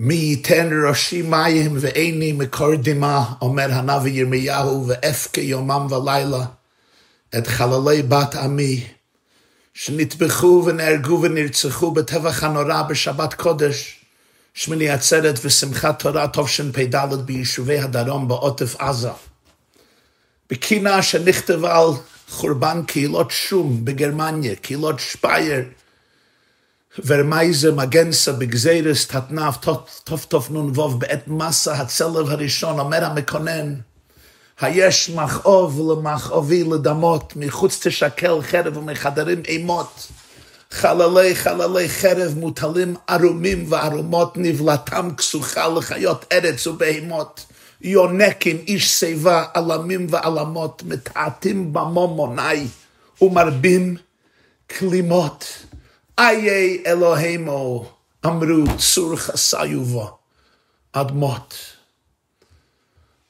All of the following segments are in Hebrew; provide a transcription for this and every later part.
מי ייתן ראשי מים ועיני מקור דמעה, אומר הנביא ירמיהו, ואפקה יומם ולילה את חללי בת עמי, שנטבחו ונהרגו ונרצחו בטבח הנורא בשבת קודש, שמיני עצרת ושמחת תורה תשפ"ד ביישובי הדרום בעוטף עזה. בקינה שנכתבה על חורבן קהילות שום בגרמניה, קהילות שפייר, ורמייזר מגנסה בגזירס תתנף תוף תוף נ"ו בעת מסע הצלב הראשון, אומר המקונן, היש מכאוב למכאובי לדמות, מחוץ תשקל חרב ומחדרים אימות. חללי חללי חרב מוטלים ערומים וערומות, נבלתם כסוכה לחיות ארץ ובהמות. יונקים איש שיבה, עלמים ועלמות, מתעתים במומוני ומרבים כלימות. איי אלוהימו, אמרו צור חסיובו עד מות.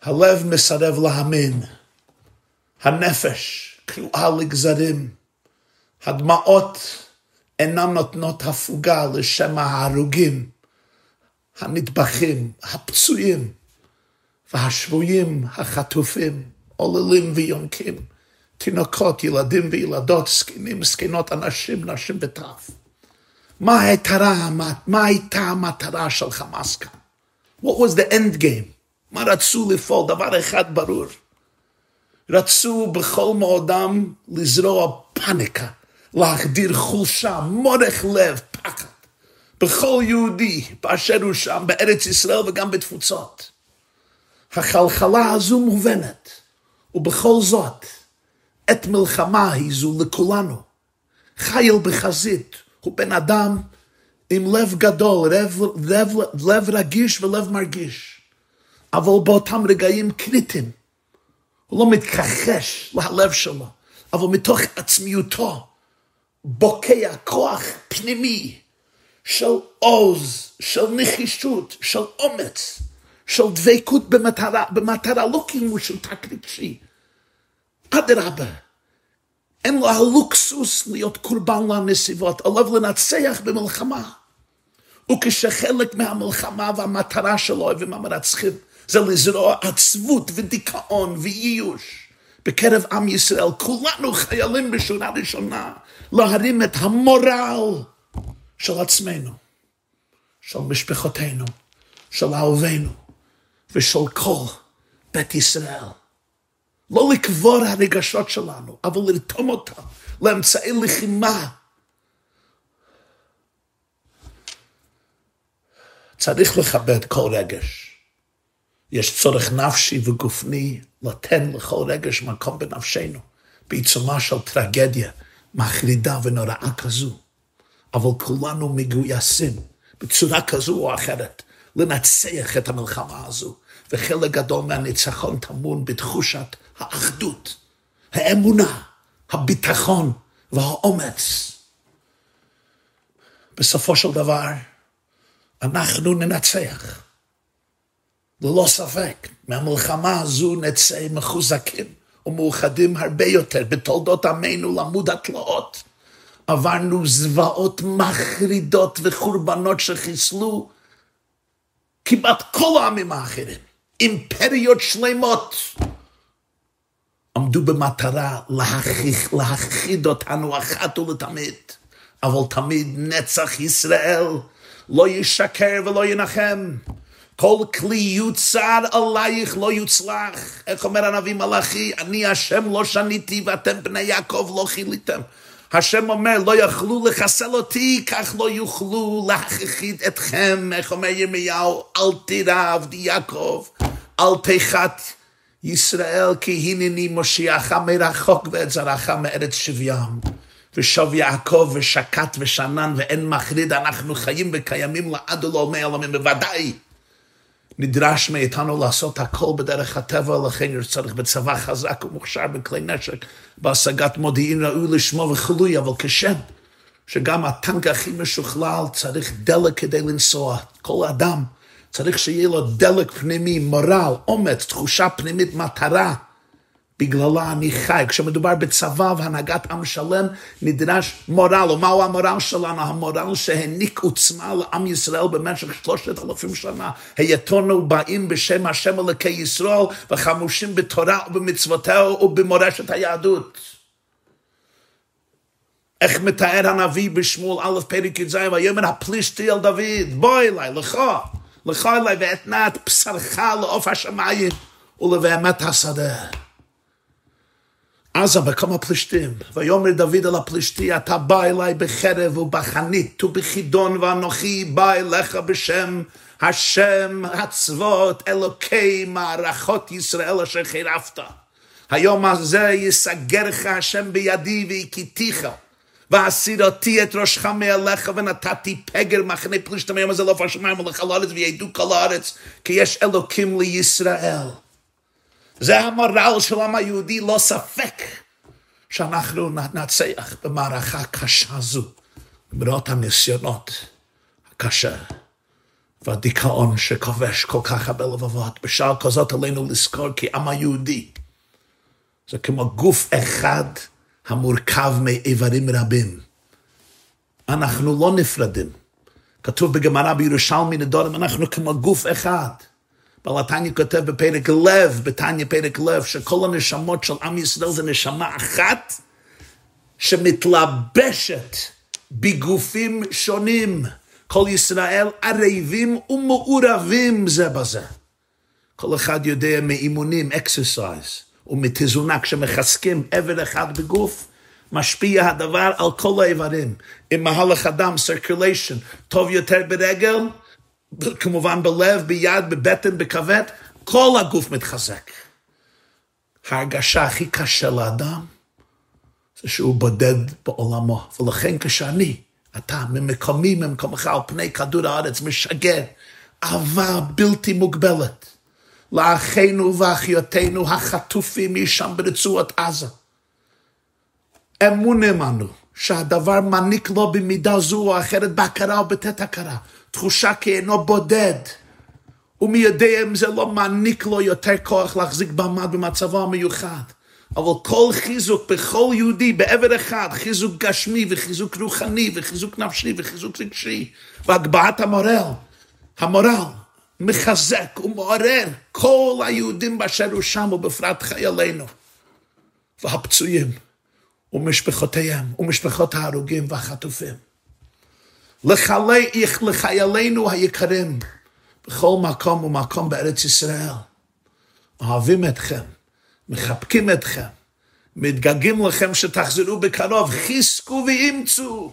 הלב מסרב להאמין, הנפש קרועה לגזרים, הדמעות אינן נותנות הפוגה לשם ההרוגים, הנטבחים, הפצועים והשבויים, החטופים, עוללים ויונקים, תינוקות, ילדים וילדות, זקנים, זקנות, אנשים, נשים וטף. מה הייתה, מה הייתה המטרה של חמאס כאן? What was the end game? מה רצו לפעול? דבר אחד ברור. רצו בכל מאודם לזרוע פאניקה, להחדיר חולשה, מורך לב, פחד. בכל יהודי באשר הוא שם, בארץ ישראל וגם בתפוצות. החלחלה הזו מובנת, ובכל זאת, עת מלחמה היא זו לכולנו. חייל בחזית הוא בן אדם עם לב גדול, לב, לב, לב רגיש ולב מרגיש. אבל באותם רגעים קריטיים, הוא לא מתכחש להלב שלו, אבל מתוך עצמיותו בוקע כוח פנימי של עוז, של נחישות, של אומץ, של דבקות במטרה, במטרה לא כאילו של תק רגשי. אדרבה, אין לו הלוקסוס להיות קורבן לנסיבות, עליו לנצח במלחמה. וכשחלק מהמלחמה והמטרה שלו עם המרצחים זה לזרוע עצבות ודיכאון וייאוש בקרב עם ישראל. כולנו חיילים בשורה ראשונה להרים את המורל של עצמנו, של משפחותינו, של אהובינו ושל כל בית ישראל. לא לקבור הרגשות שלנו, אבל לרתום אותם לאמצעי לחימה. צריך לכבד כל רגש. יש צורך נפשי וגופני לתן לכל רגש מקום בנפשנו, בעיצומה של טרגדיה מחרידה ונוראה כזו. אבל כולנו מגויסים בצורה כזו או אחרת לנצח את המלחמה הזו, וחלק גדול מהניצחון טמון בתחושת האחדות, האמונה, הביטחון והאומץ. בסופו של דבר, אנחנו ננצח. ללא ספק, מהמלחמה הזו נצא מחוזקים ומאוחדים הרבה יותר בתולדות עמנו למוד התלאות. עברנו זוועות מחרידות וחורבנות שחיסלו כמעט כל העמים האחרים. אימפריות שלמות עמדו במטרה להכיח, להכחיד אותנו אחת ולתמיד. אבל תמיד נצח ישראל לא ישקר ולא ינחם. כל כלי יוצר עלייך לא יוצלח. איך אומר הנביא מלאכי? אני השם לא שניתי ואתם בני יעקב לא חיליתם. השם אומר, לא יכלו לחסל אותי, כך לא יוכלו להכחיד אתכם. איך אומר ירמיהו? אל תירא עבדי יעקב, אל תחת ישראל, כי הנני מושיעך מרחוק ואת זרעך מארץ שבים. ושוב יעקב ושקט ושנן ואין מחריד, אנחנו חיים וקיימים לעד ולעולמי עולמים, בוודאי. נדרש מאיתנו לעשות הכל בדרך הטבע, לכן צריך בצבא חזק ומוכשר בכלי נשק, בהשגת מודיעין ראוי לשמו וכלוי, אבל כשם שגם הטנק הכי משוכלל צריך דלק כדי לנסוע. כל אדם צריך שיהיה לו דלק פנימי, מורל, אומץ, תחושה פנימית, מטרה, בגללה אני חי. כשמדובר בצבא והנהגת עם שלם, נדרש מורל. ומהו המורל שלנו? המורל שהעניק עוצמה לעם ישראל במשך שלושת אלפים שנה. היתונו באים בשם השם אלוקי ישראל וחמושים בתורה ובמצוותיו ובמורשת היהדות. איך מתאר הנביא בשמואל א' פרק י"ז, ויאמר הפלישתי אל דוד, בוא אליי, לך, אליי ואתנה את בשרך לעוף השמיים ולבהמת השדה. עזה וקם הפלישתים, ויאמר דוד אל הפלישתי, אתה בא אליי בחרב ובחנית ובחידון, ואנוכי בא אליך בשם השם הצבאות, אלוקי מערכות ישראל אשר חירפת. היום הזה יסגרך השם בידי והכיתיך. ועשירתי את ראשך מעליך ונתתי פגר מחנה פלישתם היום הזה לעוף השמיים ולכל הארץ וידעו כל הארץ כי יש אלוקים לישראל. זה המורל של העם היהודי, לא ספק שאנחנו ננצח במערכה קשה זו, למרות הניסיונות הקשה והדיכאון שכובש כל כך הרבה לבבות. בשעה כזאת עלינו לזכור כי עם היהודי זה כמו גוף אחד המורכב מאיברים רבים. אנחנו לא נפרדים. כתוב בגמרא בירושלמי נדורים, אנחנו כמו גוף אחד. בעל התניא כותב בפרק לב, בתניא פרק לב, שכל הנשמות של עם ישראל זה נשמה אחת שמתלבשת בגופים שונים. כל ישראל ערבים ומעורבים זה בזה. כל אחד יודע מאימונים, exercise, ומתזונה, כשמחזקים איבר אחד בגוף, משפיע הדבר על כל האיברים. עם מהלך הדם, circulation, טוב יותר ברגל, כמובן בלב, ביד, בבטן, בכבד, כל הגוף מתחזק. ההרגשה הכי קשה לאדם זה שהוא בודד בעולמו. ולכן כשאני, אתה, ממקומי, ממקומך, על פני כדור הארץ, משגר אהבה בלתי מוגבלת לאחינו ואחיותינו החטופים משם ברצועת עזה. אמונים אנו שהדבר מעניק לו במידה זו או אחרת בהכרה או בתת הכרה. תחושה כי אינו בודד. ומי יודע אם זה לא מעניק לו יותר כוח להחזיק במד במצבו המיוחד. אבל כל חיזוק בכל יהודי בעבר אחד, חיזוק גשמי וחיזוק רוחני וחיזוק נפשי וחיזוק רגשי והגבהת המורל, המורל מחזק ומעורר כל היהודים באשר הוא שם ובפרט חיילינו והפצועים ומשפחותיהם ומשפחות ההרוגים והחטופים. לחיילינו היקרים בכל מקום ומקום בארץ ישראל. אוהבים אתכם, מחבקים אתכם, מתגעגעים לכם שתחזרו בקרוב, חיזקו ואימצו.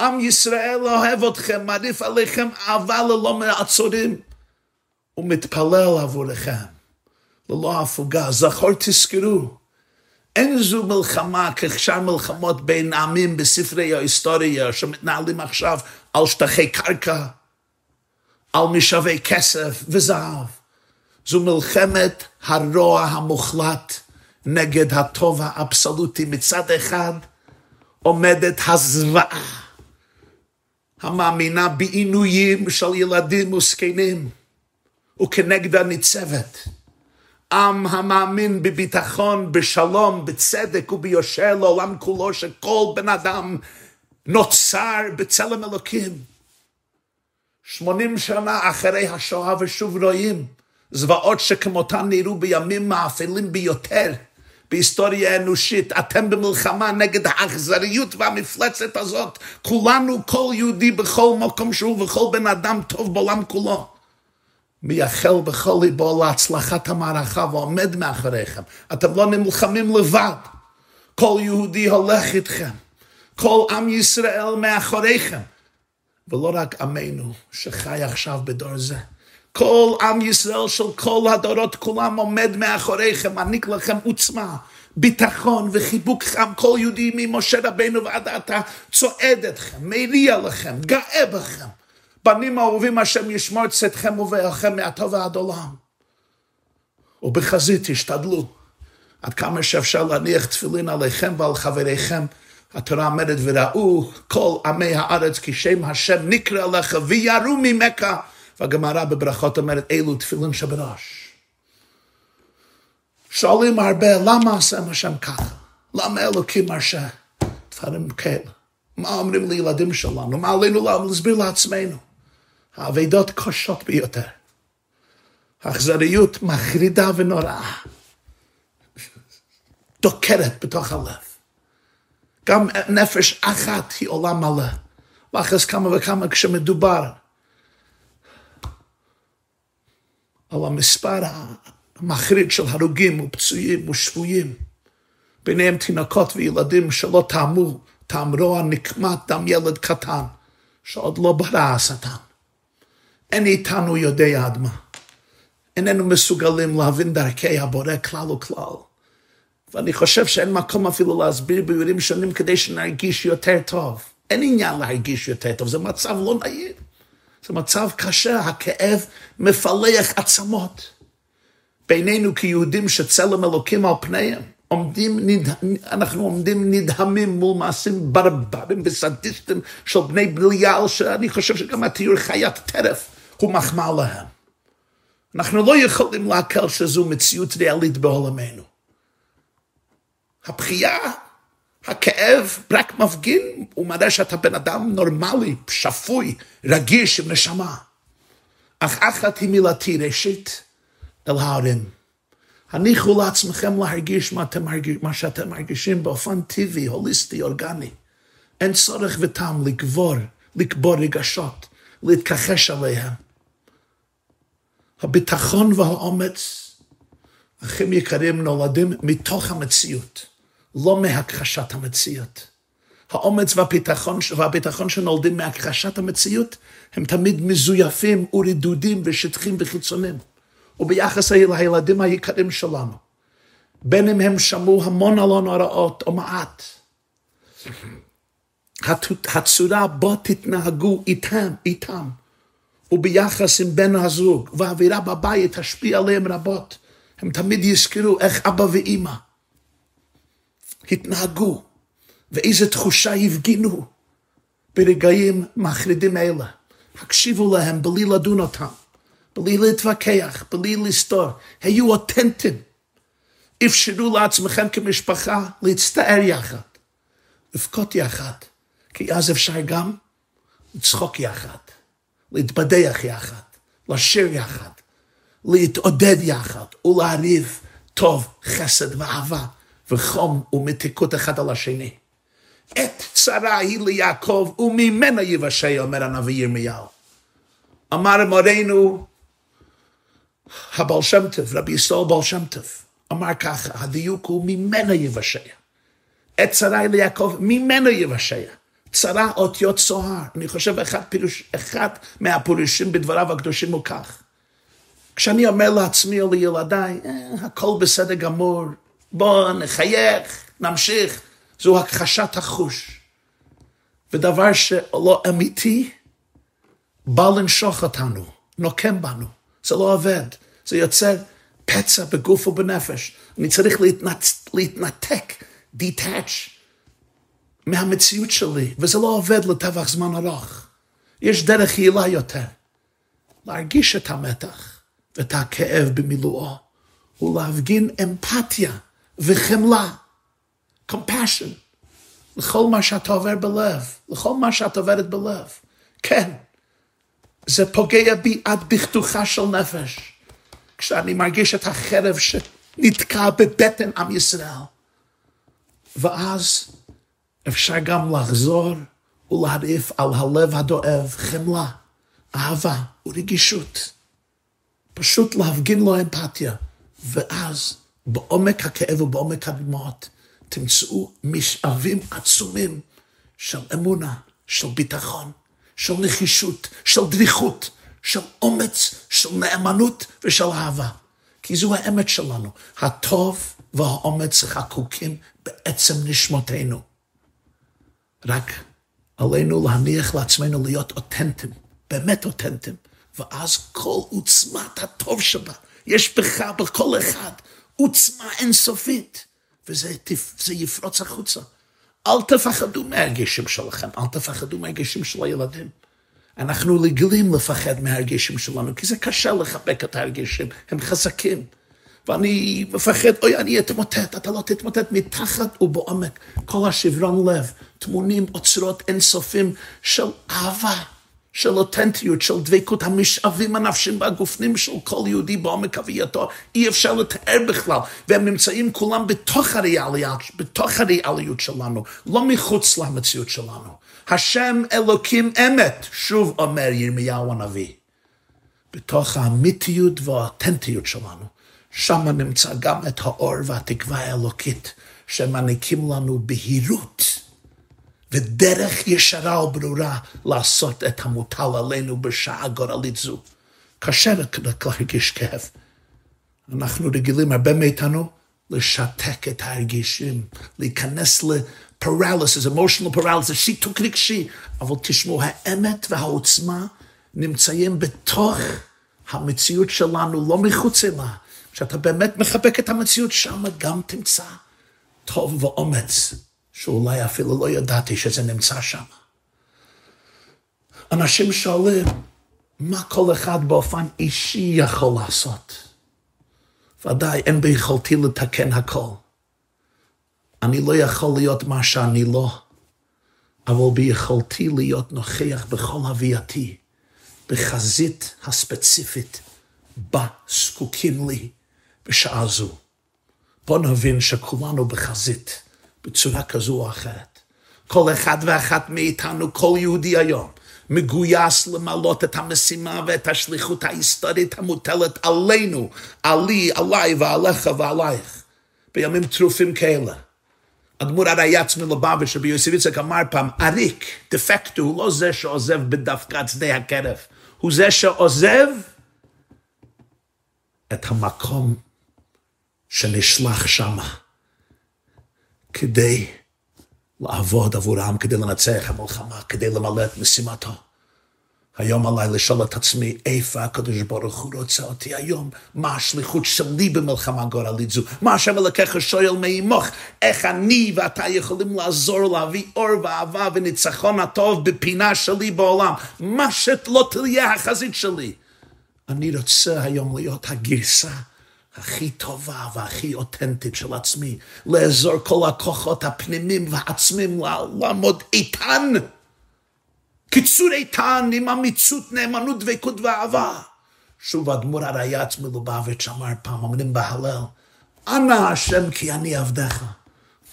עם ישראל אוהב אתכם, מעדיף עליכם אהבה ללא מעצורים, ומתפלל עבורכם, ללא הפוגה. זכור תזכרו, אין זו מלחמה כשאר מלחמות בין עמים בספרי ההיסטוריה שמתנהלים עכשיו על שטחי קרקע, על משאבי כסף וזהב. זו מלחמת הרוע המוחלט נגד הטוב האבסולוטי. מצד אחד עומדת הזוועה המאמינה בעינויים של ילדים וזקנים, וכנגדה ניצבת עם המאמין בביטחון, בשלום, בצדק וביושר לעולם כולו, שכל בן אדם נוצר בצלם אלוקים. שמונים שנה אחרי השואה ושוב רואים זוועות שכמותן נראו בימים האפלים ביותר בהיסטוריה האנושית. אתם במלחמה נגד האכזריות והמפלצת הזאת. כולנו, כל יהודי בכל מקום שהוא וכל בן אדם טוב בעולם כולו. מייחל בכל ליבו להצלחת המערכה ועומד מאחוריכם. אתם לא נלחמים לבד. כל יהודי הולך איתכם. כל עם ישראל מאחוריכם. ולא רק עמנו שחי עכשיו בדור זה. כל עם ישראל של כל הדורות כולם עומד מאחוריכם, מעניק לכם עוצמה, ביטחון וחיבוק חם. כל יהודי ממשה רבנו ועד עתה צועד אתכם, מריע לכם, גאה בכם. בנים אהובים השם ישמור צאתכם ובאלכם מעתה ועד עולם. ובחזית תשתדלו עד כמה שאפשר להניח תפילין עליכם ועל חבריכם. התורה אומרת וראו כל עמי הארץ כי שם השם נקרא לך ויראו ממך. והגמרא בברכות אומרת אלו תפילין שבראש. שואלים הרבה, למה עשם השם ככה? למה אלוקים מרשה דברים כאלה? מה אומרים לילדים שלנו? מה עלינו להסביר לעצמנו? האבדות קשות ביותר. האכזריות מחרידה ונוראה. דוקרת בתוך הלב. גם נפש אחת היא עולם מלא. ואחרי כמה וכמה כשמדובר על המספר המחריד של הרוגים ופצועים ושבויים, ביניהם תינוקות וילדים שלא טעמו, טעם רוע נקמת דם ילד קטן, שעוד לא ברא השטן. אין איתנו יודע עד מה. איננו מסוגלים להבין דרכי הבורא כלל וכלל. ואני חושב שאין מקום אפילו להסביר ביורים שונים כדי שנרגיש יותר טוב. אין עניין להרגיש יותר טוב, זה מצב לא נעים. זה מצב קשה, הכאב מפלח עצמות. בינינו כיהודים שצלם אלוקים על פניהם, עומדים, נדה, אנחנו עומדים נדהמים מול מעשים ברברים וסדיסטים של בני בליעל, שאני חושב שגם התיאור חיית טרף הוא מחמאה להם. אנחנו לא יכולים להקל שזו מציאות ריאלית בעולמנו. הבכייה, הכאב רק מפגין, הוא מראה שאתה בן אדם נורמלי, שפוי, רגיש עם נשמה. אך אחת היא מילתי ראשית אל ההורים. הניחו לעצמכם להרגיש מה, אתם מה שאתם מרגישים באופן טבעי, הוליסטי, אורגני. אין צורך וטעם לקבור, לקבור רגשות, להתכחש עליהם. הביטחון והאומץ, אחים יקרים, נולדים מתוך המציאות, לא מהכחשת המציאות. האומץ והביטחון, והביטחון שנולדים מהכחשת המציאות, הם תמיד מזויפים ורדודים ושטחים וחיצונים. וביחס לילדים היקרים שלנו, בין אם הם שמעו המון על הנוראות או מעט, הצורה בו תתנהגו איתם, איתם, וביחס עם בן הזוג, והאווירה בבית תשפיע עליהם רבות. הם תמיד יזכרו איך אבא ואימא התנהגו, ואיזה תחושה הפגינו ברגעים מחרידים אלה. הקשיבו להם בלי לדון אותם, בלי להתווכח, בלי לסתור. היו אותנטיים. אפשרו לעצמכם כמשפחה להצטער יחד, לבכות יחד, כי אז אפשר גם לצחוק יחד. להתבדח יחד, לשיר יחד, להתעודד יחד ולהריב טוב, חסד ואהבה וחום ומתיקות אחד על השני. עת צרה היא ליעקב וממנה יבשע, אומר הנביא ירמיהו. אמר מורנו הבעל שם טוב, רבי ישראל בעל שם טוב, אמר ככה, הדיוק הוא ממנה יבשע. עת צרה היא ליעקב, ממנה יבשע. צרה אותיות צוהר. אני חושב אחד, פירוש, אחד מהפירושים בדבריו הקדושים הוא כך. כשאני אומר לעצמי או לילדיי, אה, הכל בסדר גמור, בואו נחייך, נמשיך, זו הכחשת החוש. ודבר שלא אמיתי, בא לנשוך אותנו, נוקם בנו. זה לא עובד, זה יוצר פצע בגוף ובנפש. אני צריך להתנתק, להתנתק, detach. מהמציאות שלי, וזה לא עובד לטווח זמן ארוך. יש דרך יעילה יותר. להרגיש את המתח ואת הכאב במילואו, ולהפגין אמפתיה וחמלה, compassion, לכל מה שאתה עובר בלב, לכל מה שאת עוברת בלב. כן, זה פוגע בי עד בכתוחה של נפש, כשאני מרגיש את החרב שנתקע בבטן עם ישראל. ואז אפשר גם לחזור ולהרעיף על הלב הדואב חמלה, אהבה ורגישות. פשוט להפגין לו אמפתיה, ואז בעומק הכאב ובעומק הדמעות תמצאו משאבים עצומים של אמונה, של ביטחון, של נחישות, של דריכות, של אומץ, של נאמנות ושל אהבה. כי זו האמת שלנו. הטוב והאומץ חקוקים בעצם נשמותינו. רק עלינו להניח לעצמנו להיות אותנטיים, באמת אותנטיים, ואז כל עוצמת הטוב שבה, יש בך, בכל אחד, עוצמה אינסופית, וזה יפרוץ החוצה. אל תפחדו מהרגישים שלכם, אל תפחדו מהרגישים של הילדים. אנחנו רגילים לפחד מהרגישים שלנו, כי זה קשה לחבק את הרגישים, הם חזקים. ואני מפחד, אוי, אני אתמוטט, אתה לא תתמוטט מתחת ובעומק. כל השברון לב, טמונים אוצרות אינסופים של אהבה, של אותנטיות, של דבקות המשאבים הנפשיים והגופנים של כל יהודי בעומק הווייתו. אי אפשר לתאר בכלל, והם נמצאים כולם בתוך הריאליות, בתוך הריאליות שלנו, לא מחוץ למציאות שלנו. השם אלוקים אמת, שוב אומר ירמיהו הנביא. בתוך האמיתיות והאותנטיות שלנו. שם נמצא גם את האור והתקווה האלוקית, שמעניקים לנו בהירות ודרך ישרה וברורה לעשות את המוטל עלינו בשעה גורלית זו. קשה להרגיש כאב. אנחנו רגילים, הרבה מאיתנו, לשתק את ההרגישים, להיכנס לפרליסיס, אמושיונל פרליסיס, שיתוק רגשי, אבל תשמעו, האמת והעוצמה נמצאים בתוך המציאות שלנו, לא מחוץ לה. כשאתה באמת מחבק את המציאות, שם גם תמצא טוב ואומץ, שאולי אפילו לא ידעתי שזה נמצא שם. אנשים שואלים, מה כל אחד באופן אישי יכול לעשות? ודאי, אין ביכולתי לתקן הכל. אני לא יכול להיות מה שאני לא, אבל ביכולתי להיות נוכח בכל הווייתי. בחזית הספציפית בה זקוקים לי בשעה זו. בוא נבין שכולנו בחזית, בצורה כזו או אחרת. כל אחד ואחת מאיתנו, כל יהודי היום, מגויס למלות את המשימה ואת השליחות ההיסטורית המוטלת עלינו, עלי, עליי ועליך ועלייך, בימים טרופים כאלה. אדמו"ר הרייץ מלובביץ' יוסף יצחק אמר פעם, עריק, דפקטו, הוא לא זה שעוזב בדווקא שדה הקרב. הוא זה שעוזב את המקום שנשלח שמה כדי לעבוד עבורם, כדי לנצח המלחמה, כדי למלא את משימתו. היום עליי לשאול את עצמי, איפה הקדוש ברוך הוא רוצה אותי היום? מה השליחות שלי במלחמה גורלית זו? מה השם אלוקיך שואל מעמוך? איך אני ואתה יכולים לעזור להביא אור ואהבה וניצחון הטוב בפינה שלי בעולם? מה שלא תהיה החזית שלי. אני רוצה היום להיות הגרסה הכי טובה והכי אותנטית של עצמי, לאזור כל הכוחות הפנימיים והעצמיים, לעמוד איתן. קיצור איתן עם אמיצות, נאמנות, דבקות ואהבה. שוב אדמו"ר הרייץ מלובביץ' אמר פעם, אומרים בהלל, אנא השם כי אני עבדך.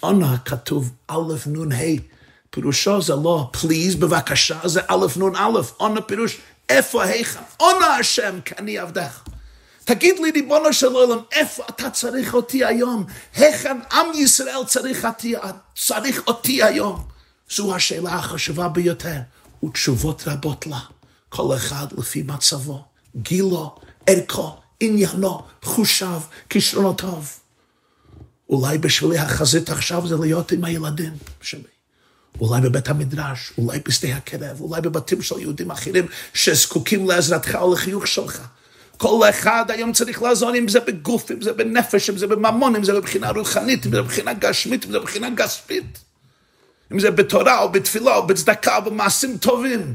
אנא כתוב א' נ' ה', פירושו זה לא פליז בבקשה, זה א' נ' א', אנא פירוש איפה היכן, אנא השם כי אני עבדך. תגיד לי, ריבונו של עולם, איפה אתה צריך אותי היום? היכן עם ישראל צריך אותי, צריך אותי היום? זו השאלה החשובה ביותר. ותשובות רבות לה, כל אחד לפי מצבו, גילו, ערכו, עניינו, חושיו, כישרונותיו. אולי בשבילי החזית עכשיו זה להיות עם הילדים שלי. אולי בבית המדרש, אולי בשדה הקרב, אולי בבתים של יהודים אחרים שזקוקים לעזרתך או לחיוך שלך. כל אחד היום צריך לעזור, אם זה בגוף, אם זה בנפש, אם זה בממון, אם זה בבחינה רוחנית, אם זה בבחינה גשמית, אם זה בבחינה גספית. אם זה בתורה או בתפילה או בצדקה או במעשים טובים,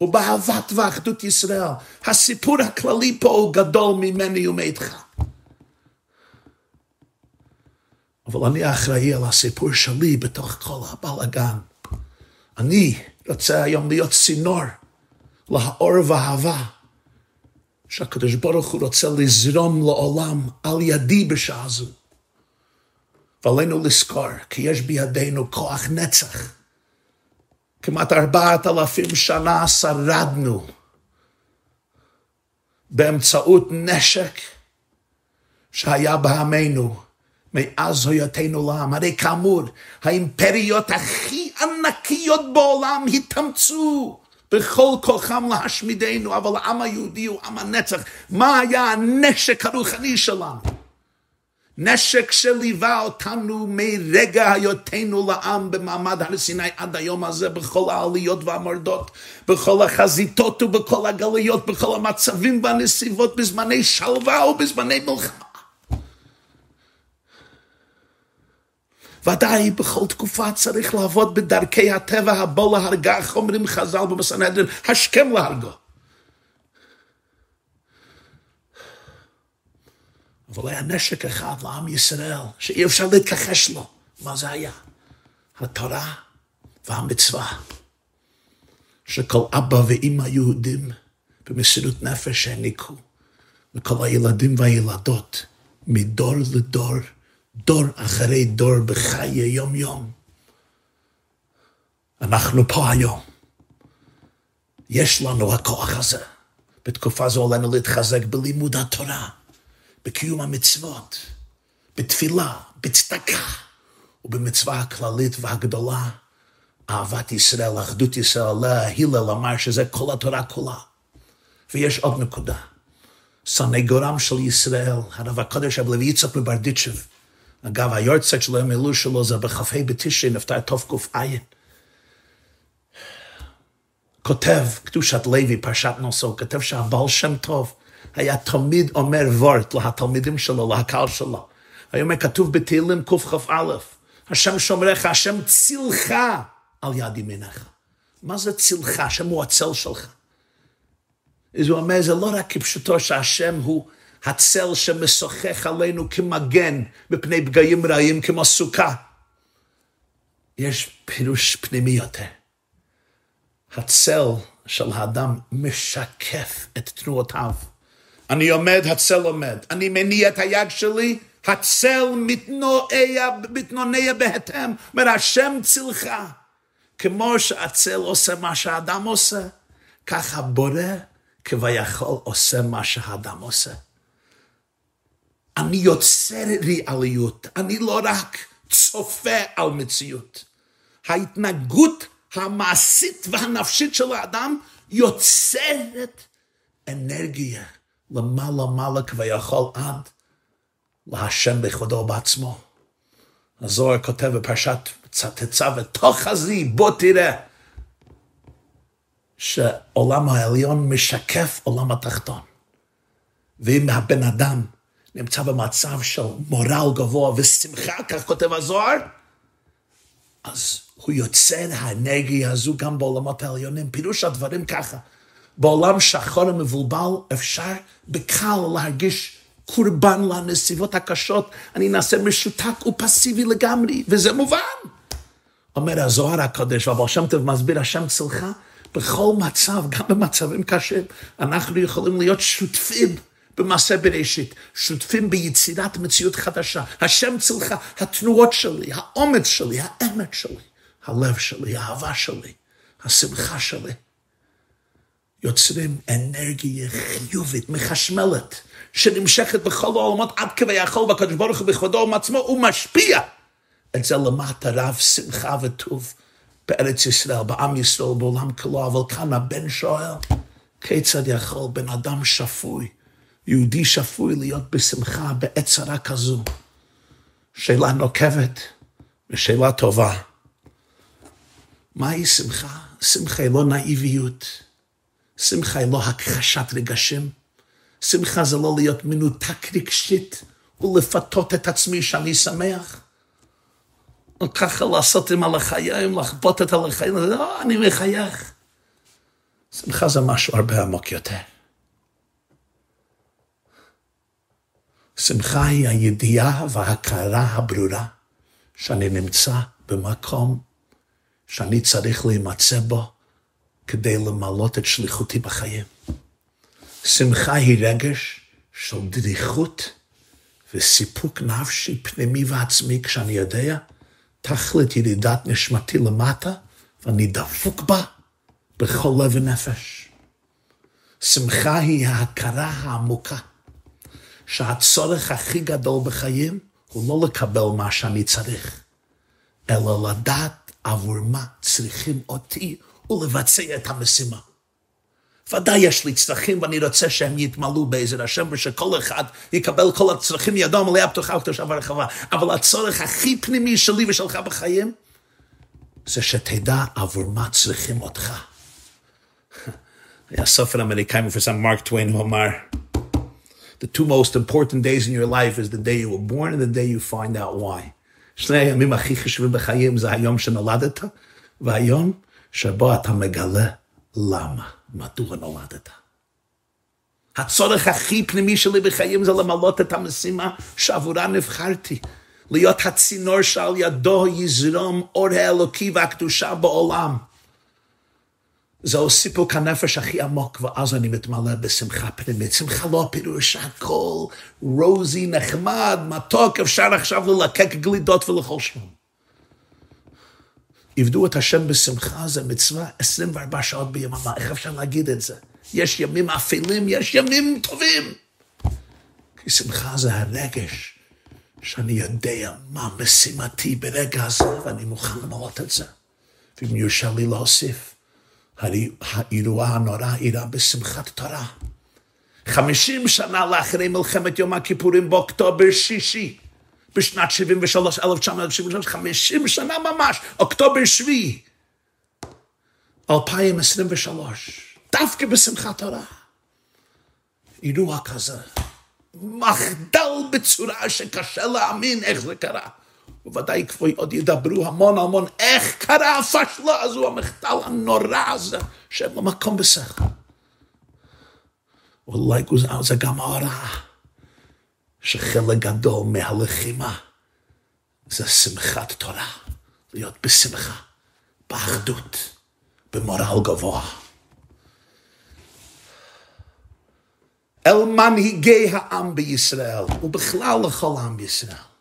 ובאהבת ואחדות ישראל. הסיפור הכללי פה הוא גדול ממני ומאיתך. אבל אני אחראי על הסיפור שלי בתוך כל הבלאגן. אני רוצה היום להיות צינור לאור ואהבה שהקדוש ברוך הוא רוצה לזרום לעולם על ידי בשעה זו. ועלינו לזכור כי יש בידינו כוח נצח. כמעט ארבעת אלפים שנה שרדנו באמצעות נשק שהיה בעמנו מאז היותנו לעם. הרי כאמור, האימפריות הכי ענקיות בעולם התאמצו בכל כוחם להשמידנו, אבל העם היהודי הוא עם הנצח. מה היה הנשק הרוחני שלנו? נשק שליווה אותנו מרגע היותנו לעם במעמד הר סיני עד היום הזה בכל העליות והמורדות, בכל החזיתות ובכל הגלויות, בכל המצבים והנסיבות, בזמני שלווה ובזמני מלחמה. ודאי בכל תקופה צריך לעבוד בדרכי הטבע הבוא להרגה, איך אומרים חז"ל במסנהדרין, השכם להרגו. אבל היה נשק אחד לעם ישראל, שאי אפשר להתכחש לו. מה זה היה? התורה והמצווה. שכל אבא ואימא יהודים במסירות נפש העניקו לכל הילדים והילדות, מדור לדור, דור אחרי דור בחיי יום-יום. אנחנו פה היום. יש לנו הכוח הזה. בתקופה זו עלינו להתחזק בלימוד התורה, בקיום המצוות, בתפילה, בצדקה, ובמצווה הכללית והגדולה, אהבת ישראל, אחדות ישראל, עליה הלל אמר שזה כל התורה כולה. ויש עוד נקודה. סנגורם של ישראל, הרב הקודש רב לוי יצחק מברדיצ'ב, אגב, היורצק שלו, המילוא שלו, זה בכ"ה בתשרי, נפטר תק"ע. כותב, קדושת לוי, פרשת נוסו, כותב שהבעל שם טוב היה תמיד אומר וורט לתלמידים שלו, לקהל שלו. אומר, כתוב בתהילים קכ"א, השם שומרך, השם צילך על יד ימינך. מה זה צילך? השם הוא הצל שלך. אז הוא אומר, זה לא רק כפשוטו שהשם הוא הצל שמשוחח עלינו כמגן מפני פגעים רעים כמו סוכה. יש פירוש פנימי יותר. הצל של האדם משקף את תנועותיו. אני עומד, הצל עומד. אני מניע את היד שלי, הצל מתנועע בהתאם. אומר, השם צילך. כמו שהצל עושה מה שהאדם עושה, כך הבורא כביכול עושה מה שהאדם עושה. אני יוצר ריאליות, אני לא רק צופה על מציאות. ההתנהגות המעשית והנפשית של האדם יוצרת אנרגיה למעלה מעלה כביכול עד להשם בכבודו בעצמו. הזוהר כותב בפרשת צטצה ותוך הזי, בוא תראה שעולם העליון משקף עולם התחתון. ואם הבן אדם נמצא במצב של מורל גבוה ושמחה, כך כותב הזוהר, אז הוא יוצר האנרגיה הזו גם בעולמות העליונים. פירוש הדברים ככה, בעולם שחור ומבולבל אפשר בקל להרגיש קורבן לנסיבות הקשות, אני נעשה משותק ופסיבי לגמרי, וזה מובן. אומר הזוהר הקדוש, והבר שם טוב מסביר השם צלך, בכל מצב, גם במצבים קשים, אנחנו יכולים להיות שותפים במעשה בראשית, שותפים ביצירת מציאות חדשה. השם צלך, התנועות שלי, האומץ שלי, האמת שלי, הלב שלי, האהבה שלי, השמחה שלי. יוצרים אנרגיה חיובית, מחשמלת, שנמשכת בכל העולמות עד כביכול, והקדוש ברוך הוא בכבודו ומעצמו, הוא משפיע את זה למטה רב שמחה וטוב בארץ ישראל, בעם ישראל, בעולם כולו, אבל כאן הבן שואל, כיצד יכול בן אדם שפוי, יהודי שפוי להיות בשמחה בעת צרה כזו? שאלה נוקבת ושאלה טובה. מהי שמחה? שמחה היא לא נאיביות, שמחה היא לא הכחשת רגשים, שמחה זה לא להיות מנותק רגשית ולפתות את עצמי שאני שמח. ככה לעשות עם על החיים, לחבוט את על החיים, לא, אני מחייך. שמחה זה משהו הרבה עמוק יותר. שמחה היא הידיעה וההכרה הברורה שאני נמצא במקום שאני צריך להימצא בו כדי למלות את שליחותי בחיים. שמחה היא רגש של דריכות וסיפוק נפשי פנימי ועצמי כשאני יודע תכלית ירידת נשמתי למטה, ואני דפוק בה בכל לב ונפש. שמחה היא ההכרה העמוקה, שהצורך הכי גדול בחיים הוא לא לקבל מה שאני צריך, אלא לדעת עבור מה צריכים אותי ולבצע את המשימה. ודאי יש לי צרכים ואני רוצה שהם יתמלאו בעזר השם ושכל אחד יקבל כל הצרכים ידו מלאה פתוחה וקדושה ורחבה. אבל הצורך הכי פנימי שלי ושלך בחיים זה שתדע עבור מה צריכים אותך. היה סופר אמריקאי מפורסם מרק טוויין הוא אמר The two most important days in your life is the day you were born and the day you find out why. שני הימים הכי חשובים בחיים זה היום שנולדת והיום שבו אתה מגלה למה. מדוע נולדת. הצורך הכי פנימי שלי בחיים זה למלות את המשימה שעבורה נבחרתי. להיות הצינור שעל ידו יזרום אור האלוקי והקדושה בעולם. זהו סיפוק הנפש הכי עמוק, ואז אני מתמלא בשמחה פנימית. שמחה לא פירוש הכל רוזי, נחמד, מתוק, אפשר עכשיו ללקק גלידות ולאכול שמום. עבדו את השם בשמחה, זה מצווה 24 שעות ביממה, איך אפשר להגיד את זה? יש ימים אפלים, יש ימים טובים. כי שמחה זה הרגש שאני יודע מה משימתי ברגע הזה, ואני מוכן למלות את זה. ואם יורשה לי להוסיף, האירוע הנורא אירע בשמחת תורה. חמישים שנה לאחרי מלחמת יום הכיפורים באוקטובר שישי, בשנת 73, 1973, חמישים שנה ממש, אוקטובר שביעי, 2023. דווקא בשמחת תורה. אירוע כזה. מחדל בצורה שקשה להאמין איך זה קרה. בוודאי כבר עוד ידברו המון המון איך קרה הפשלה הזו, המחדל הנורא הזה, שאין לו מקום בשכל. אולי זה גם ההוראה, שחלק גדול מהלחימה זה שמחת תורה, להיות בשמחה, באחדות, במורל גבוה. אל מנהיגי העם בישראל, ובכלל לכל עם בישראל.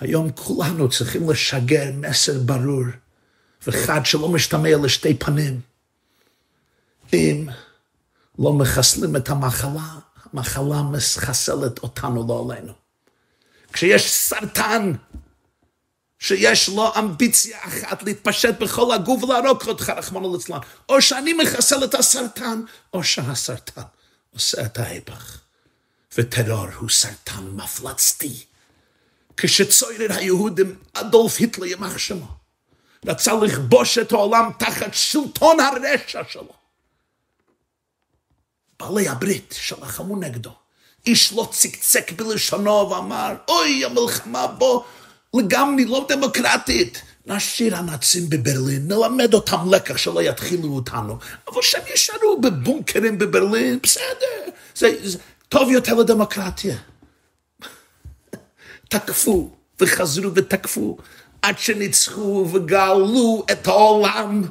היום כולנו צריכים לשגר מסר ברור וחד שלא משתמע לשתי פנים. אם לא מחסלים את המחלה, המחלה מחסלת אותנו, לא עלינו. כשיש סרטן, שיש לו אמביציה אחת להתפשט בכל הגוף ולהרוג אותך, רחמנא ליצלן, או שאני מחסל את הסרטן, או שהסרטן עושה את ההפך. וטרור הוא סרטן מפלצתי. כשצוירר היהודים, אדולף היטלר ימח שמו, רצה לכבוש את העולם תחת שלטון הרשע שלו. בעלי הברית שלחמו נגדו. איש לא צקצק בלשונו ואמר, אוי, המלחמה בו לגמרי לא דמוקרטית. נשאיר הנאצים בברלין, נלמד אותם לקח שלא יתחילו אותנו, אבל שהם יישארו בבונקרים בברלין, בסדר, זה, זה טוב יותר לדמוקרטיה. תקפו וחזרו ותקפו עד שניצחו וגאלו את העולם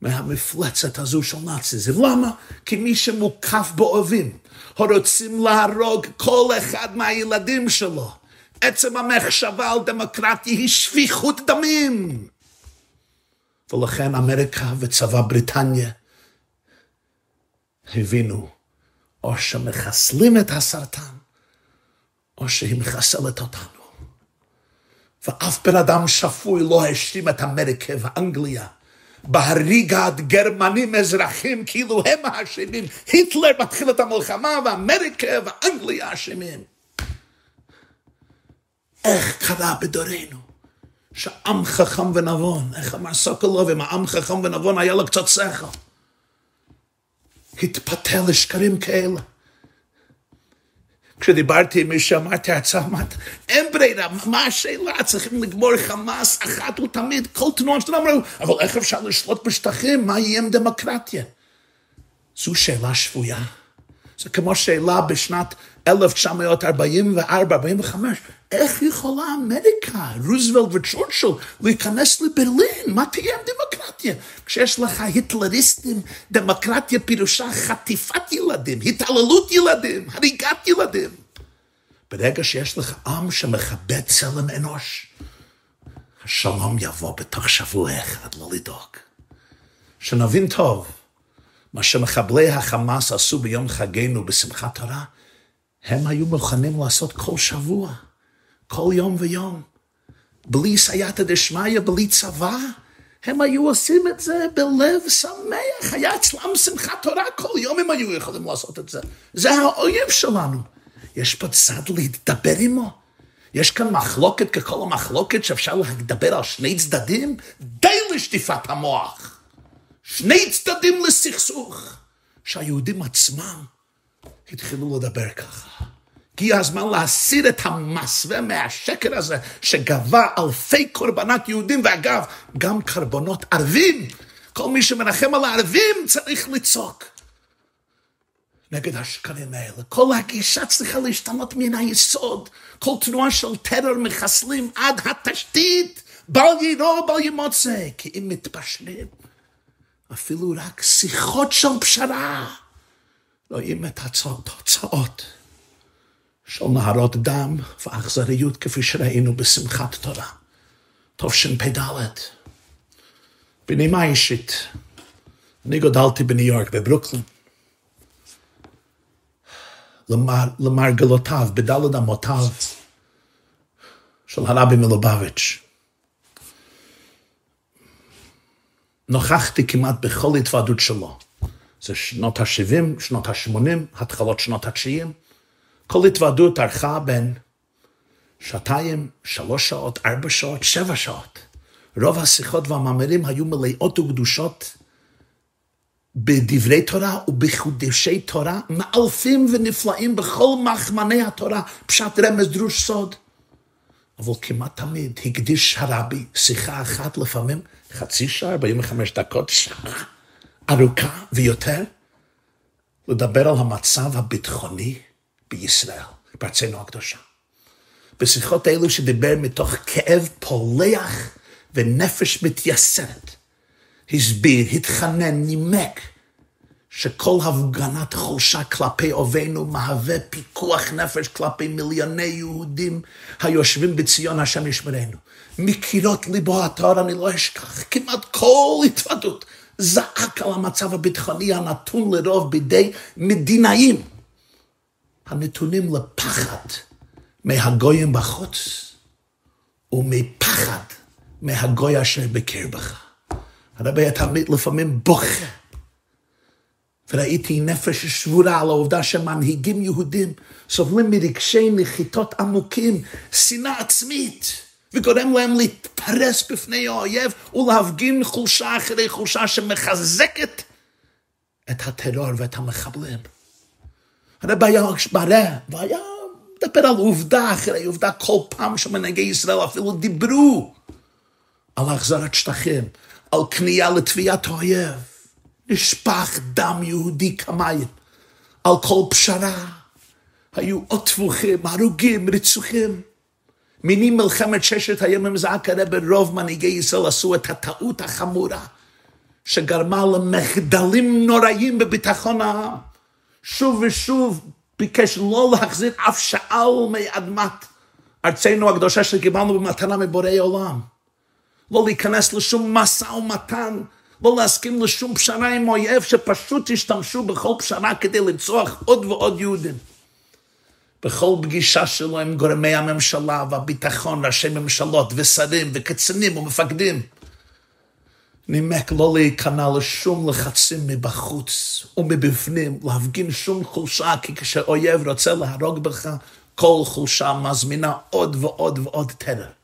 מהמפלצת הזו של נאציזם. למה? כי מי שמוקף באויבים, רוצים להרוג כל אחד מהילדים שלו. עצם המחשבה על דמוקרטיה היא שפיכות דמים. ולכן אמריקה וצבא בריטניה הבינו, או שמחסלים את הסרטן, או שהיא מחסלת אותנו. ואף בן אדם שפוי לא האשים את אמריקה ואנגליה בהריגת גרמנים אזרחים כאילו הם האשמים. היטלר מתחיל את המלחמה ואמריקה ואנגליה אשמים. איך קרה בדורנו שעם חכם ונבון, איך אמר סוקולוב, אם העם חכם ונבון היה לו קצת שכל. התפתה לשקרים כאלה. כשדיברתי עם מישהו, אמרתי הרצאה, אמרת, אין ברירה, מה השאלה? צריכים לגמור חמאס אחת ולתמיד, כל תנועה שאתם אמרו, אבל איך אפשר לשלוט בשטחים? מה יהיה עם דמוקרטיה? זו שאלה שפויה. זה כמו שאלה בשנת 1944-45, איך יכולה אמריקה, רוזוולט וצ'ורצ'ל, להיכנס לברלין? מה תהיה עם דמוקרטיה? כשיש לך היטלריסטים, דמוקרטיה פירושה חטיפת ילדים, התעללות ילדים, הריגת ילדים. ברגע שיש לך עם שמכבד צלם אנוש, השלום יבוא בתוך שבוע אחד, לא לדאוג. שנבין טוב, מה שמחבלי החמאס עשו ביום חגנו בשמחת תורה, הם היו מוכנים לעשות כל שבוע, כל יום ויום. בלי סייעתא דשמיא, בלי צבא, הם היו עושים את זה בלב שמח, היה אצלם שמחת תורה, כל יום הם היו יכולים לעשות את זה. זה האויב שלנו. יש פה צד להתדבר עמו. יש כאן מחלוקת ככל המחלוקת שאפשר לדבר על שני צדדים? די לשטיפת המוח. שני צדדים לסכסוך. שהיהודים עצמם התחילו לדבר ככה. הגיע הזמן להסיר את המסווה מהשקר הזה שגבה אלפי קורבנות יהודים, ואגב, גם קורבנות ערבים. כל מי שמנחם על הערבים צריך לצעוק. נגד השקרים האלה. כל הגישה צריכה להשתנות מן היסוד. כל תנועה של טרור מחסלים עד התשתית, בל יירו, בל ימוצא. כי אם מתפשרים, אפילו רק שיחות של פשרה, רואים את התוצאות של נהרות דם ואכזריות כפי שראינו בשמחת תורה. תשפ"ד. בנימה אישית, אני גדלתי בניו יורק, בברוקלין. למר, למרגלותיו, בדלת אמותיו של הרבי מלובביץ'. נוכחתי כמעט בכל התוועדות שלו. זה שנות ה-70, שנות ה-80, התחלות שנות ה-90. כל התוועדות ארכה בין שעתיים, שלוש שעות, ארבע שעות, שבע שעות. רוב השיחות והמאמרים היו מלאות וקדושות בדברי תורה ובחידושי תורה, מאלפים ונפלאים בכל מחמני התורה, פשט רמז דרוש סוד. אבל כמעט תמיד הקדיש הרבי שיחה אחת לפעמים, חצי שעה, 45 דקות, שעה ארוכה ויותר, לדבר על המצב הביטחוני בישראל, בארצנו הקדושה. בשיחות אלו שדיבר מתוך כאב פולח ונפש מתייסרת. הסביר, התחנן, נימק, שכל הפגנת חולשה כלפי אויבינו מהווה פיקוח נפש כלפי מיליוני יהודים היושבים בציון השם ישמרנו. מקירות ליבו התואר אני לא אשכח, כמעט כל התוודות זעק על המצב הביטחוני הנתון לרוב בידי מדינאים הנתונים לפחד מהגויים בחוץ ומפחד מהגוי אשר בקרבך. הרבי היה תמיד לפעמים בוכה. וראיתי נפש שבורה על העובדה שמנהיגים יהודים סובלים מרגשי נחיתות עמוקים, שנאה עצמית, וגורם להם להתפרס בפני האויב ולהפגין חולשה אחרי חולשה שמחזקת את הטרור ואת המחבלים. הרבי היה מראה, והיה מדבר על עובדה אחרי עובדה כל פעם שמנהיגי ישראל אפילו דיברו על החזרת שטחים, על כניעה לתביעת האויב. נשפך דם יהודי כמים, על כל פשרה. היו עוד טבוחים, הרוגים, רצוחים. מיני מלחמת ששת הימים זעק הרב רוב מנהיגי ישראל עשו את הטעות החמורה שגרמה למחדלים נוראים בביטחון העם. שוב ושוב ביקש לא להחזיר אף שאל מאדמת ארצנו הקדושה שקיבלנו במתנה מבורא עולם. לא להיכנס לשום משא ומתן, לא להסכים לשום פשרה עם אויב שפשוט השתמשו בכל פשרה כדי לרצוח עוד ועוד יהודים. בכל פגישה שלו עם גורמי הממשלה והביטחון, ראשי ממשלות ושרים וקצינים ומפקדים, נימק לא להיכנע לשום לחצים מבחוץ ומבפנים, להפגין שום חולשה, כי כשאויב רוצה להרוג בך, כל חולשה מזמינה עוד ועוד ועוד טרור.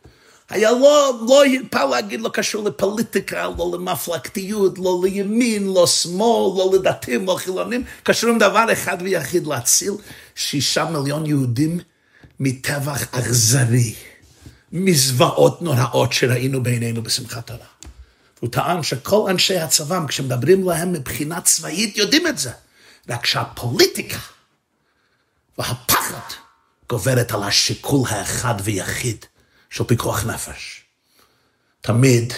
היה לא, לא הרפה להגיד, לא קשור לפוליטיקה, לא למפלגתיות, לא לימין, לא שמאל, לא לדתיים, לא חילונים, קשור עם דבר אחד ויחיד, להציל שישה מיליון יהודים מטבח אכזרי, מזוועות נוראות שראינו בעינינו בשמחת תורה. הוא טען שכל אנשי הצבא, כשמדברים להם מבחינה צבאית, יודעים את זה. רק שהפוליטיקה והפחד גוברת על השיקול האחד ויחיד של פיקוח נפש. תמיד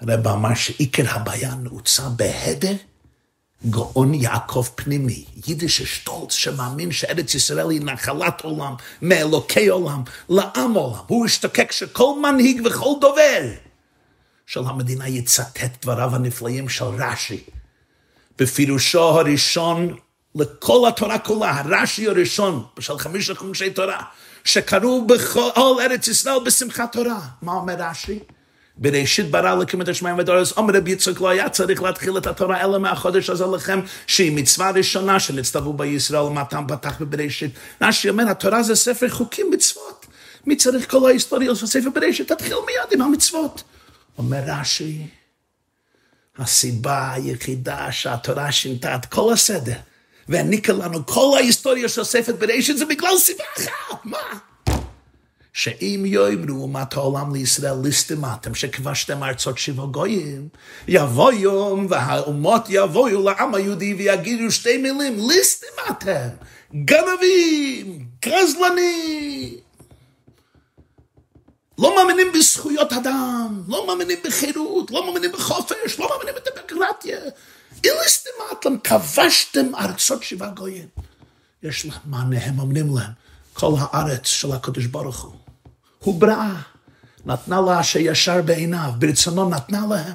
הרב אמר שעיקר הבעיה נעוצה בהדר גאון יעקב פנימי, יידיש שטולץ שמאמין שארץ ישראל היא נחלת עולם, מאלוקי עולם, לעם עולם. הוא השתוקק שכל מנהיג וכל דובר של המדינה יצטט דבריו הנפלאים של רש"י. בפירושו הראשון לכל התורה כולה, הרש"י הראשון של חמישה חומשי תורה, שקראו בכל ארץ ישראל בשמחת תורה. מה אומר רש"י? בראשית ברא אלוקים את השמיים והארץ, אומר רבי יצחק לא היה צריך להתחיל את התורה אלא מהחודש הזה לכם, שהיא מצווה ראשונה שנצטוו בישראל ומתם פתח בבראשית. רש"י אומר, התורה זה ספר חוקים מצוות. מי צריך כל ההיסטוריה של ספר בראשית? תתחיל מיד עם המצוות. אומר רש"י, הסיבה היחידה שהתורה שינתה את כל הסדר והעניקה לנו כל ההיסטוריה של ספר בראשית זה בגלל סיבה אחת, מה? שאם יאמרו אומת העולם לישראל ליסטמתם שכבשתם ארצות שבע גויים, יבוא יום והאומות יבואו לעם היהודי ויגידו שתי מילים, ליסטמתם, גנבים, גזלנים. לא מאמינים בזכויות אדם, לא מאמינים בחירות, לא מאמינים בחופש, לא מאמינים בדמוקרטיה. איליסטמתם, כבשתם ארצות שבע גויים. יש להם מענה, הם אומרים להם, כל הארץ של הקדוש ברוך הוא. הוא בראה, נתנה לה שישר בעיניו, ברצונו נתנה להם,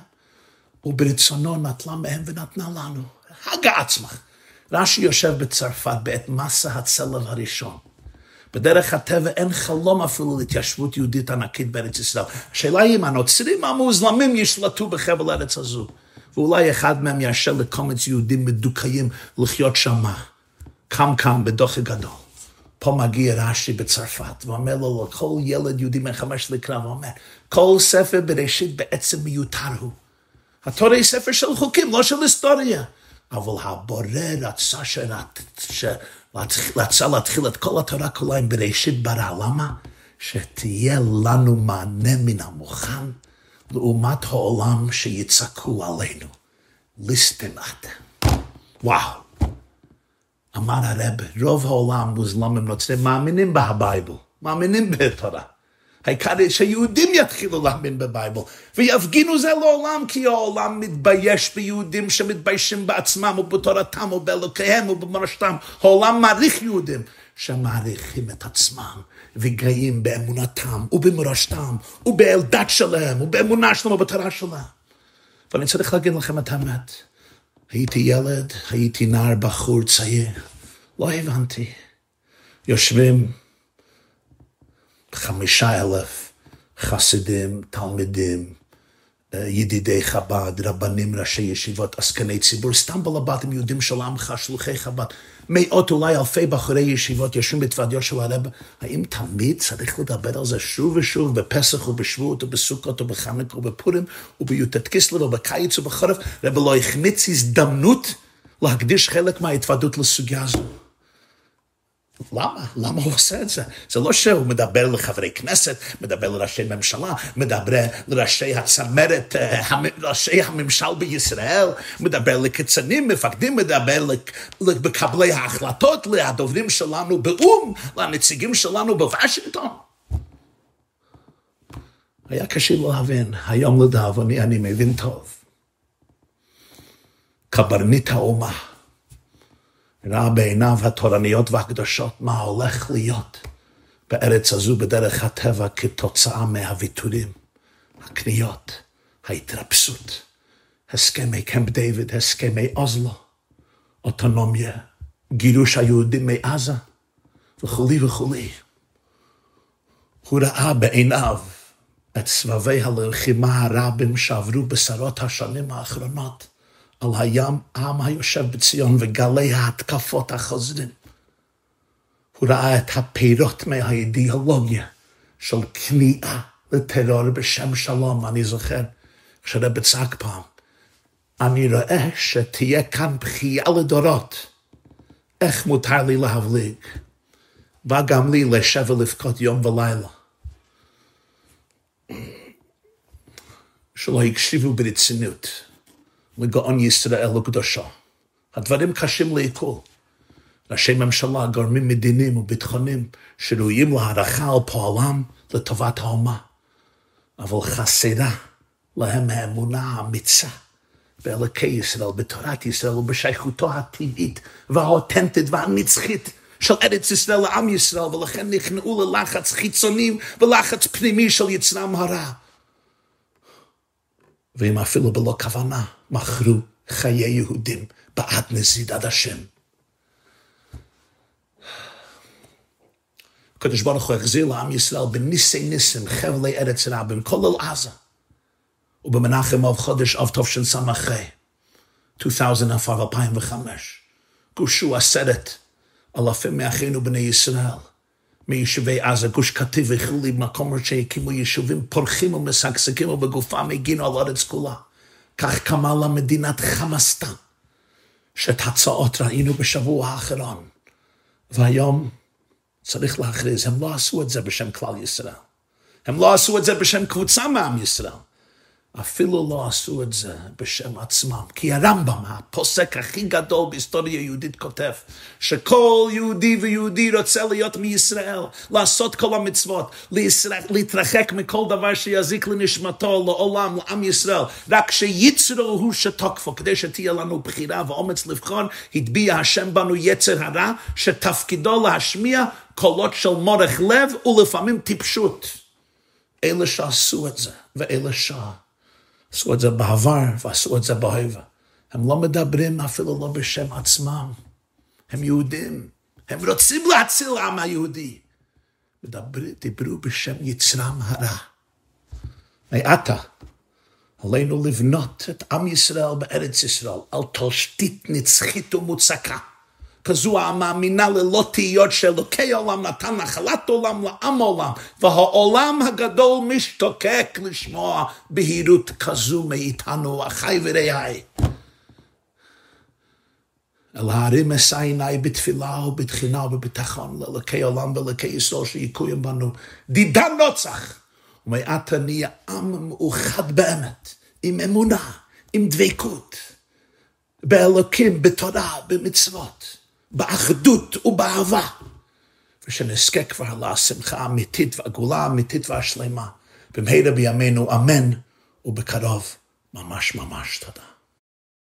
וברצונו נטלה מהם ונתנה לנו. הגה עצמך. רש"י יושב בצרפת בעת מסע הצלב הראשון. בדרך הטבע אין חלום אפילו להתיישבות יהודית ענקית בארץ ישראל. השאלה היא אם הנוצרים המוסלמים ישלטו בחבל הארץ הזו. ואולי אחד מהם יאשר לקומץ יהודים מדוכאים לחיות שמה. קם קם בדוחק גדול. פה מגיע רש"י בצרפת, ואומר לו לכל ילד יהודי בן חמש לקרא, ואומר, כל ספר בראשית בעצם מיותר הוא. התורה היא ספר של חוקים, לא של היסטוריה. אבל הבורא רצה שרצה להתחיל את כל התורה כולה עם בראשית ברא. למה? שתהיה לנו מענה מן המוכן לעומת העולם שיצעקו עלינו. אתם. וואו. אמר הרב, רוב העולם מוסלמים נוצרים מאמינים בה Bible, מאמינים בתורה. העיקר שיהודים יתחילו להאמין ב Bible, ויפגינו זה לעולם, כי העולם מתבייש ביהודים שמתביישים בעצמם ובתורתם ובאלוקיהם ובמורשתם. העולם מעריך יהודים שמעריכים את עצמם וגאים באמונתם ובמורשתם ובאלדת שלהם ובאמונה שלהם ובתורה שלהם. ואני צריך להגיד לכם את האמת. הייתי ילד, הייתי נער בחור צעיר, לא הבנתי. יושבים חמישה אלף חסידים, תלמידים, אה, ידידי חב"ד, רבנים, ראשי ישיבות, עסקני ציבור, סתם בלבטים יהודים של עמך, שלוחי חב"ד, מאות אולי אלפי בחורי ישיבות יושבים בתוועד יהושע הרב, האם תמיד צריך לדבר על זה שוב ושוב בפסח ובשבועות ובסוכות ובחנק ובפורים ובי"ט כסלו ובקיץ ובחורף, רב לא החמיץ הזדמנות להקדיש חלק מההתוועדות לסוגיה הזו. למה? למה הוא עושה את זה? זה לא שהוא מדבר לחברי כנסת, מדבר לראשי ממשלה, מדבר לראשי הצמרת, אה, ראשי הממשל בישראל, מדבר לקיצונים, מפקדים, מדבר למקבלי ההחלטות, לדוברים שלנו באו"ם, לנציגים שלנו בוושינגטון. היה קשה להבין, היום לדאבוני אני מבין טוב. קברניט האומה. ראה בעיניו התורניות והקדושות מה הולך להיות בארץ הזו בדרך הטבע כתוצאה מהוויתורים, הקניות, ההתרפסות, הסכמי קמפ דיוויד, הסכמי אוזלו, אוטונומיה, גירוש היהודים מעזה וכולי וכולי. הוא ראה בעיניו את סבבי הלחימה הרבים שעברו בשרות השנים האחרונות. על הים, העם היושב בציון וגלי ההתקפות החוזרים. הוא ראה את הפירות מהאידיאולוגיה של כניעה לטרור בשם שלום, אני זוכר, כשרב צעק פעם, אני רואה שתהיה כאן בכייה לדורות. איך מותר לי להבליג? וגם לי לשב ולבכות יום ולילה. שלא הקשיבו ברצינות. לגאון ישראל לקדושו. הדברים קשים לעיכול. ראשי ממשלה, גורמים מדיניים וביטחוניים שראויים להערכה על פועלם לטובת האומה. אבל חסרה להם האמונה האמיצה באלוקי ישראל, בתורת ישראל ובשייכותו הטבעית והאותנטית והנצחית של ארץ ישראל לעם ישראל, ולכן נכנעו ללחץ חיצוני ולחץ פנימי של יצרם הרע. ואם אפילו בלא כוונה, מכרו חיי יהודים בעד נזיד השם. הקדוש ברוך הוא החזיר לעם ישראל בניסי ניסים, חבלי ארץ רבים, כולל עזה. ובמנחם אב חודש אב תשס"ה, 2004, 2005, גושו עשרת אלפים מאחינו בני ישראל. מיישובי עזה, גוש קטיף וכולי, מקומות שהקימו יישובים פורחים ומשגשגים ובגופם הגינו על ארץ כולה. כך קמה לה מדינת חמאסטן, שאת הצעות ראינו בשבוע האחרון. והיום צריך להכריז, הם לא עשו את זה בשם כלל ישראל. הם לא עשו את זה בשם קבוצה מעם ישראל. אפילו לא עשו את זה בשם עצמם. כי הרמב"ם, הפוסק הכי גדול בהיסטוריה יהודית, כותב שכל יהודי ויהודי רוצה להיות מישראל, לעשות כל המצוות, להתרחק מכל דבר שיזיק לנשמתו, לעולם, לעם ישראל, רק שיצרו הוא שתוקפו, כדי שתהיה לנו בחירה ואומץ לבחון, הטביע השם בנו יצר הרע, שתפקידו להשמיע קולות של מורך לב ולפעמים טיפשות. אלה שעשו את זה, ואלה ש... עשו את זה בעבר ועשו את זה בהווה. הם לא מדברים אפילו לא בשם עצמם. הם יהודים. הם רוצים להציל העם היהודי. מדבר, דיברו בשם יצרם הרע. מעתה, עלינו לבנות את עם ישראל בארץ ישראל על תשתית נצחית ומוצקה. כזו המאמינה ללא תהיות שאלוקי עולם נתן נחלת עולם לעם עולם, והעולם הגדול משתוקק לשמוע בהירות כזו מאיתנו, אחי ורעי. אל הערים אשא עיניי בתפילה ובתחינה ובביטחון לאלוקי עולם ואלוקי ישראל שיקוים בנו. דידה נוצח. ומעט נהיה עם מאוחד באמת, עם אמונה, עם דבקות, באלוקים, בתורה, במצוות. באחדות ובאהבה, ושנזכה כבר לשמחה האמיתית והגאולה האמיתית והשלמה, במהרה בימינו אמן, ובקרוב ממש ממש תודה.